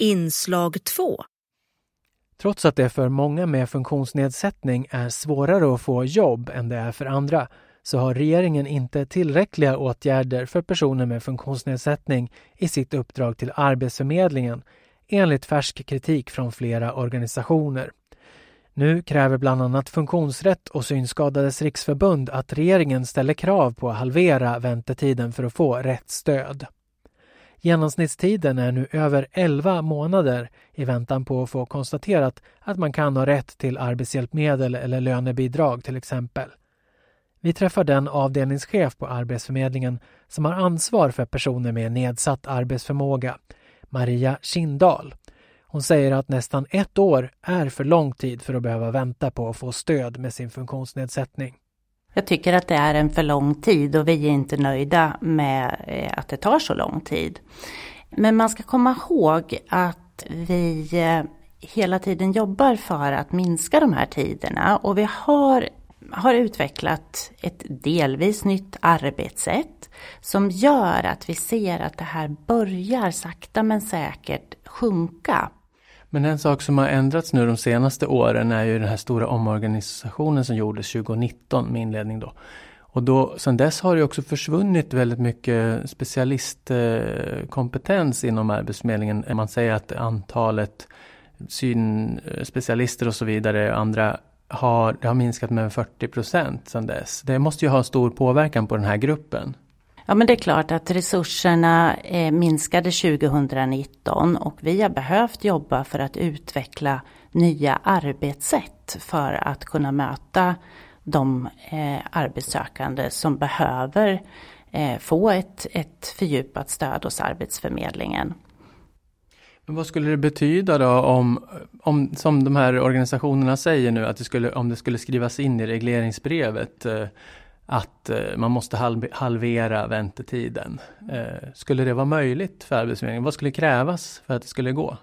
Inslag 2 Trots att det för många med funktionsnedsättning är svårare att få jobb än det är för andra så har regeringen inte tillräckliga åtgärder för personer med funktionsnedsättning i sitt uppdrag till Arbetsförmedlingen enligt färsk kritik från flera organisationer. Nu kräver bland annat Funktionsrätt och Synskadades riksförbund att regeringen ställer krav på att halvera väntetiden för att få rätt stöd. Genomsnittstiden är nu över 11 månader i väntan på att få konstaterat att man kan ha rätt till arbetshjälpmedel eller lönebidrag till exempel. Vi träffar den avdelningschef på Arbetsförmedlingen som har ansvar för personer med nedsatt arbetsförmåga, Maria Kindahl. Hon säger att nästan ett år är för lång tid för att behöva vänta på att få stöd med sin funktionsnedsättning. Jag tycker att det är en för lång tid och vi är inte nöjda med eh, att det tar så lång tid. Men man ska komma ihåg att vi eh, hela tiden jobbar för att minska de här tiderna och vi har, har utvecklat ett delvis nytt arbetssätt som gör att vi ser att det här börjar sakta men säkert sjunka. Men en sak som har ändrats nu de senaste åren är ju den här stora omorganisationen som gjordes 2019 med inledning då. Och då, sen dess har det också försvunnit väldigt mycket specialistkompetens inom Arbetsförmedlingen. Man säger att antalet synspecialister och så vidare, andra har, det har minskat med 40 procent sedan dess. Det måste ju ha stor påverkan på den här gruppen. Ja men det är klart att resurserna eh, minskade 2019 och vi har behövt jobba för att utveckla nya arbetssätt för att kunna möta de eh, arbetssökande som behöver eh, få ett, ett fördjupat stöd hos Arbetsförmedlingen. Men vad skulle det betyda då om, om, som de här organisationerna säger nu, att det skulle, om det skulle skrivas in i regleringsbrevet eh, att eh, man måste halvera väntetiden. Eh, skulle det vara möjligt för Arbetsförmedlingen? Vad skulle krävas för att det skulle gå?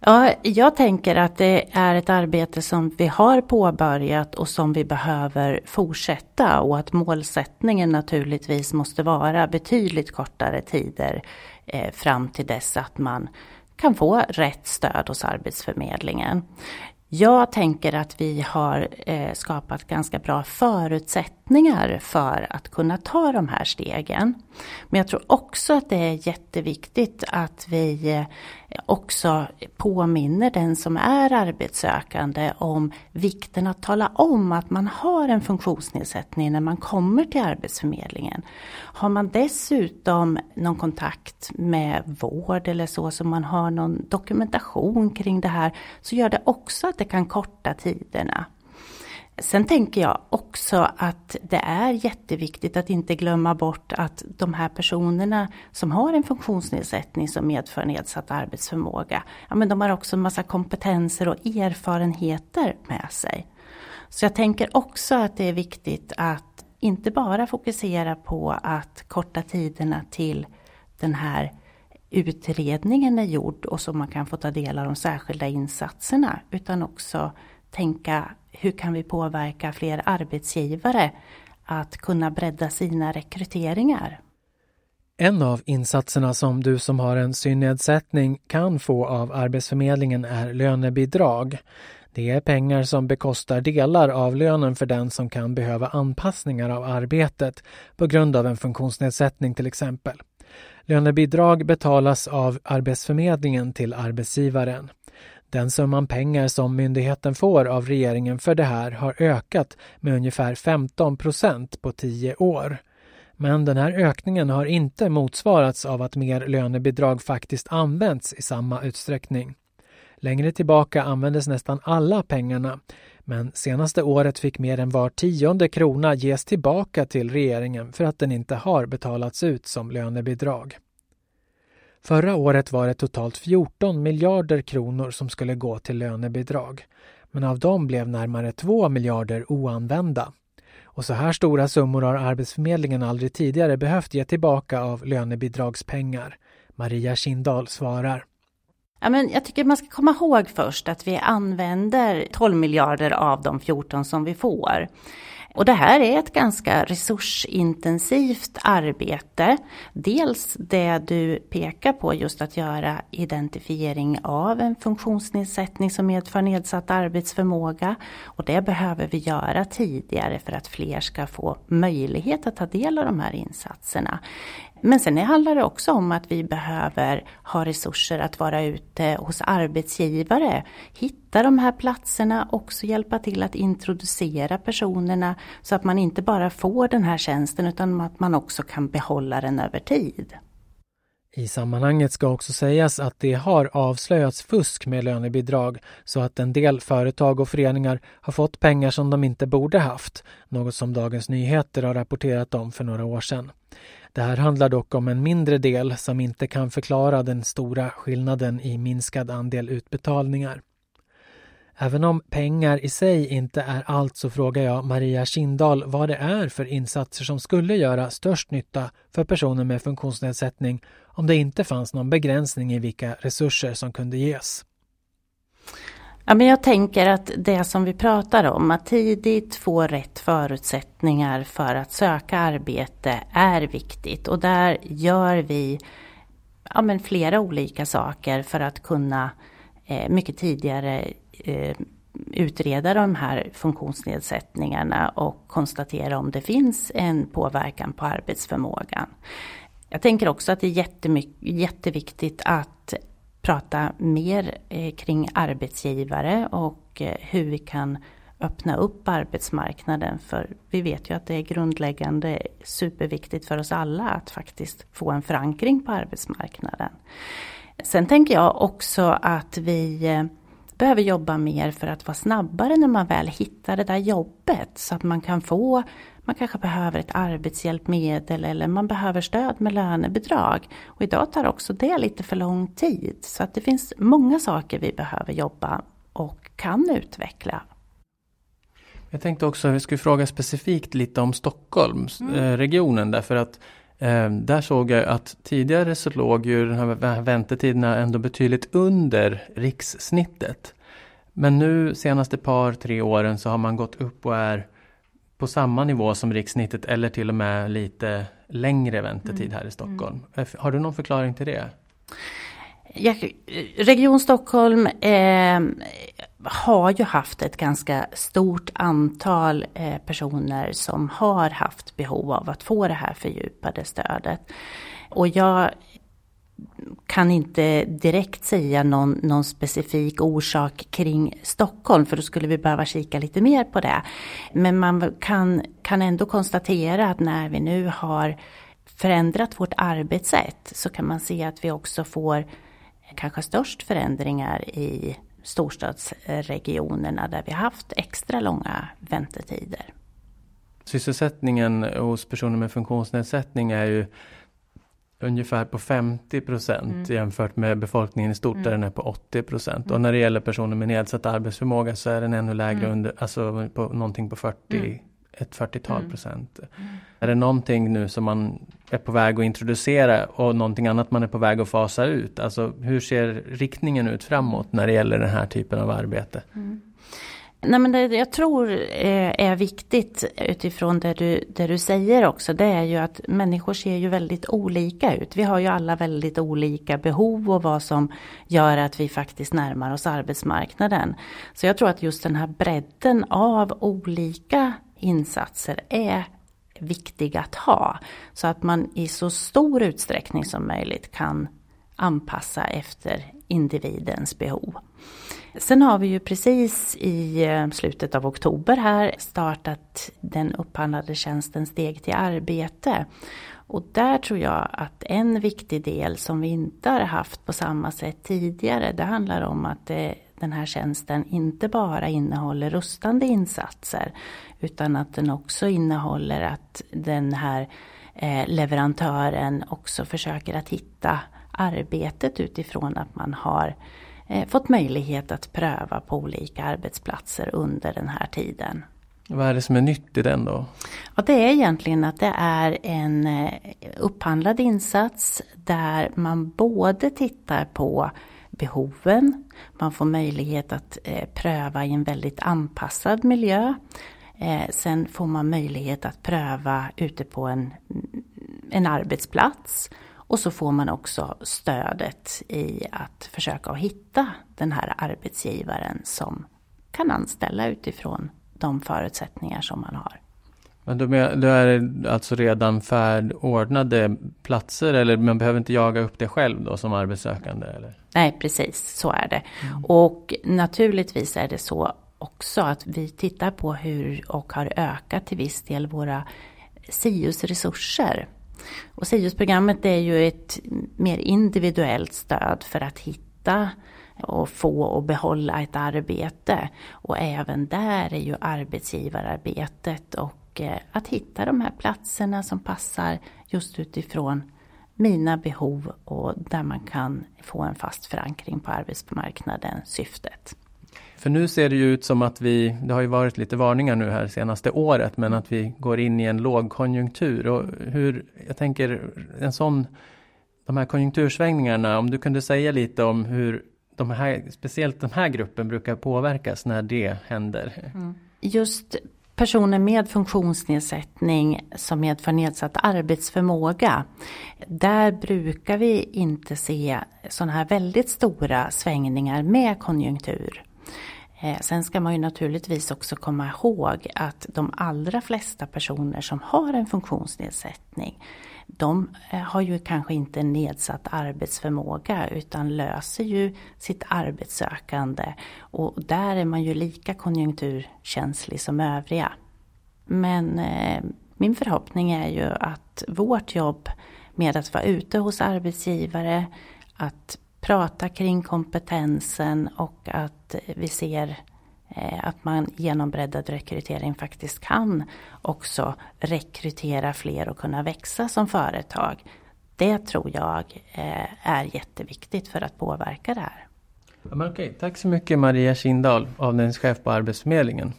Ja, jag tänker att det är ett arbete som vi har påbörjat och som vi behöver fortsätta och att målsättningen naturligtvis måste vara betydligt kortare tider eh, fram till dess att man kan få rätt stöd hos Arbetsförmedlingen. Jag tänker att vi har eh, skapat ganska bra förutsättningar för att kunna ta de här stegen. Men jag tror också att det är jätteviktigt att vi eh, också påminner den som är arbetssökande om vikten att tala om att man har en funktionsnedsättning när man kommer till Arbetsförmedlingen. Har man dessutom någon kontakt med vård eller så, så man har någon dokumentation kring det här, så gör det också att det kan korta tiderna. Sen tänker jag också att det är jätteviktigt att inte glömma bort att de här personerna som har en funktionsnedsättning som medför nedsatt arbetsförmåga, ja men de har också en massa kompetenser och erfarenheter med sig. Så jag tänker också att det är viktigt att inte bara fokusera på att korta tiderna till den här utredningen är gjord och så man kan få ta del av de särskilda insatserna, utan också tänka hur kan vi påverka fler arbetsgivare att kunna bredda sina rekryteringar? En av insatserna som du som har en synnedsättning kan få av Arbetsförmedlingen är lönebidrag. Det är pengar som bekostar delar av lönen för den som kan behöva anpassningar av arbetet på grund av en funktionsnedsättning till exempel. Lönebidrag betalas av Arbetsförmedlingen till arbetsgivaren. Den summan pengar som myndigheten får av regeringen för det här har ökat med ungefär 15 procent på tio år. Men den här ökningen har inte motsvarats av att mer lönebidrag faktiskt använts i samma utsträckning. Längre tillbaka användes nästan alla pengarna men senaste året fick mer än var tionde krona ges tillbaka till regeringen för att den inte har betalats ut som lönebidrag. Förra året var det totalt 14 miljarder kronor som skulle gå till lönebidrag. Men av dem blev närmare 2 miljarder oanvända. Och så här stora summor har Arbetsförmedlingen aldrig tidigare behövt ge tillbaka av lönebidragspengar. Maria Kindahl svarar. Ja, men jag tycker man ska komma ihåg först att vi använder 12 miljarder av de 14 som vi får. Och det här är ett ganska resursintensivt arbete. Dels det du pekar på, just att göra identifiering av en funktionsnedsättning som medför nedsatt arbetsförmåga. Och det behöver vi göra tidigare för att fler ska få möjlighet att ta del av de här insatserna. Men sen handlar det också om att vi behöver ha resurser att vara ute hos arbetsgivare, hitta de här platserna, också hjälpa till att introducera personerna så att man inte bara får den här tjänsten utan att man också kan behålla den över tid. I sammanhanget ska också sägas att det har avslöjats fusk med lönebidrag så att en del företag och föreningar har fått pengar som de inte borde haft, något som Dagens Nyheter har rapporterat om för några år sedan. Det här handlar dock om en mindre del som inte kan förklara den stora skillnaden i minskad andel utbetalningar. Även om pengar i sig inte är allt så frågar jag Maria Kindahl vad det är för insatser som skulle göra störst nytta för personer med funktionsnedsättning om det inte fanns någon begränsning i vilka resurser som kunde ges. Ja, men jag tänker att det som vi pratar om, att tidigt få rätt förutsättningar för att söka arbete är viktigt och där gör vi ja, men flera olika saker för att kunna eh, mycket tidigare eh, utreda de här funktionsnedsättningarna och konstatera om det finns en påverkan på arbetsförmågan. Jag tänker också att det är jätteviktigt att prata mer eh, kring arbetsgivare och eh, hur vi kan öppna upp arbetsmarknaden. För vi vet ju att det är grundläggande superviktigt för oss alla att faktiskt få en förankring på arbetsmarknaden. Sen tänker jag också att vi eh, behöver jobba mer för att vara snabbare när man väl hittar det där jobbet så att man kan få man kanske behöver ett arbetshjälpmedel eller man behöver stöd med lönebidrag. Och idag tar också det lite för lång tid. Så att det finns många saker vi behöver jobba och kan utveckla. Jag tänkte också att vi skulle fråga specifikt lite om Stockholmsregionen mm. därför att eh, där såg jag att tidigare så låg ju de här väntetiderna ändå betydligt under rikssnittet. Men nu senaste par, tre åren så har man gått upp och är på samma nivå som rikssnittet eller till och med lite längre väntetid mm. här i Stockholm. Mm. Har du någon förklaring till det? Region Stockholm eh, har ju haft ett ganska stort antal eh, personer som har haft behov av att få det här fördjupade stödet. Och jag kan inte direkt säga någon, någon, specifik orsak kring Stockholm för då skulle vi behöva kika lite mer på det. Men man kan, kan ändå konstatera att när vi nu har förändrat vårt arbetssätt så kan man se att vi också får kanske störst förändringar i storstadsregionerna där vi haft extra långa väntetider. Sysselsättningen hos personer med funktionsnedsättning är ju ungefär på 50 procent mm. jämfört med befolkningen i stort mm. där den är på 80 procent. Mm. Och när det gäller personer med nedsatt arbetsförmåga så är den ännu lägre mm. under, alltså på någonting på 40, mm. Ett 40-tal mm. procent. Är det någonting nu som man är på väg att introducera och någonting annat man är på väg att fasa ut? Alltså hur ser riktningen ut framåt när det gäller den här typen av arbete? Nej, men det jag tror är viktigt utifrån det du, det du säger också, det är ju att människor ser ju väldigt olika ut. Vi har ju alla väldigt olika behov och vad som gör att vi faktiskt närmar oss arbetsmarknaden. Så jag tror att just den här bredden av olika insatser är viktig att ha. Så att man i så stor utsträckning som möjligt kan anpassa efter individens behov. Sen har vi ju precis i eh, slutet av oktober här startat den upphandlade tjänsten Steg till arbete. Och där tror jag att en viktig del som vi inte har haft på samma sätt tidigare, det handlar om att det, den här tjänsten inte bara innehåller rustande insatser, utan att den också innehåller att den här eh, leverantören också försöker att hitta arbetet utifrån att man har eh, fått möjlighet att pröva på olika arbetsplatser under den här tiden. Vad är det som är nytt i den då? Ja, det är egentligen att det är en eh, upphandlad insats där man både tittar på behoven, man får möjlighet att eh, pröva i en väldigt anpassad miljö. Eh, sen får man möjlighet att pröva ute på en, en arbetsplats och så får man också stödet i att försöka hitta den här arbetsgivaren som kan anställa utifrån de förutsättningar som man har. Men då, då är det alltså redan färdordnade platser eller man behöver inte jaga upp det själv då som arbetssökande? Eller? Nej precis, så är det. Mm. Och naturligtvis är det så också att vi tittar på hur och har ökat till viss del våra SIUs resurser. Och SIUS-programmet är ju ett mer individuellt stöd för att hitta och få och behålla ett arbete. Och även där är ju arbetsgivararbetet och eh, att hitta de här platserna som passar just utifrån mina behov och där man kan få en fast förankring på arbetsmarknaden syftet. För nu ser det ju ut som att vi, det har ju varit lite varningar nu här senaste året, men att vi går in i en lågkonjunktur. Och hur, jag tänker en sån, de här konjunktursvängningarna, om du kunde säga lite om hur de här, speciellt den här gruppen brukar påverkas när det händer? Mm. Just personer med funktionsnedsättning som medför nedsatt arbetsförmåga. Där brukar vi inte se sådana här väldigt stora svängningar med konjunktur. Eh, sen ska man ju naturligtvis också komma ihåg att de allra flesta personer som har en funktionsnedsättning de eh, har ju kanske inte nedsatt arbetsförmåga utan löser ju sitt arbetssökande och där är man ju lika konjunkturkänslig som övriga. Men eh, min förhoppning är ju att vårt jobb med att vara ute hos arbetsgivare, att prata kring kompetensen och att eh, vi ser Eh, att man genom breddad rekrytering faktiskt kan också rekrytera fler och kunna växa som företag. Det tror jag eh, är jätteviktigt för att påverka det här. Ja. Tack så mycket Maria Kindahl, avdelningschef på Arbetsförmedlingen.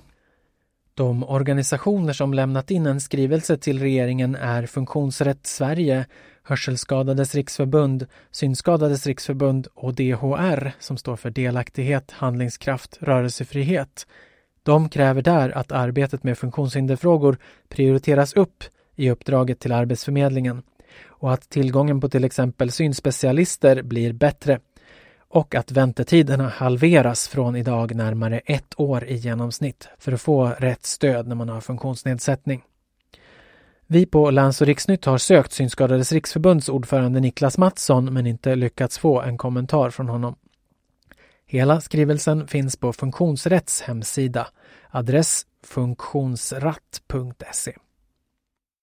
De organisationer som lämnat in en skrivelse till regeringen är Funktionsrätt Sverige, Hörselskadades riksförbund, Synskadades riksförbund och DHR som står för delaktighet, handlingskraft, rörelsefrihet. De kräver där att arbetet med funktionshinderfrågor prioriteras upp i uppdraget till Arbetsförmedlingen och att tillgången på till exempel synspecialister blir bättre och att väntetiderna halveras från idag närmare ett år i genomsnitt för att få rätt stöd när man har funktionsnedsättning. Vi på Läns och riksnytt har sökt Synskadades riksförbunds ordförande Niklas Mattsson men inte lyckats få en kommentar från honom. Hela skrivelsen finns på Funktionsrätts hemsida, adress funktionsratt.se.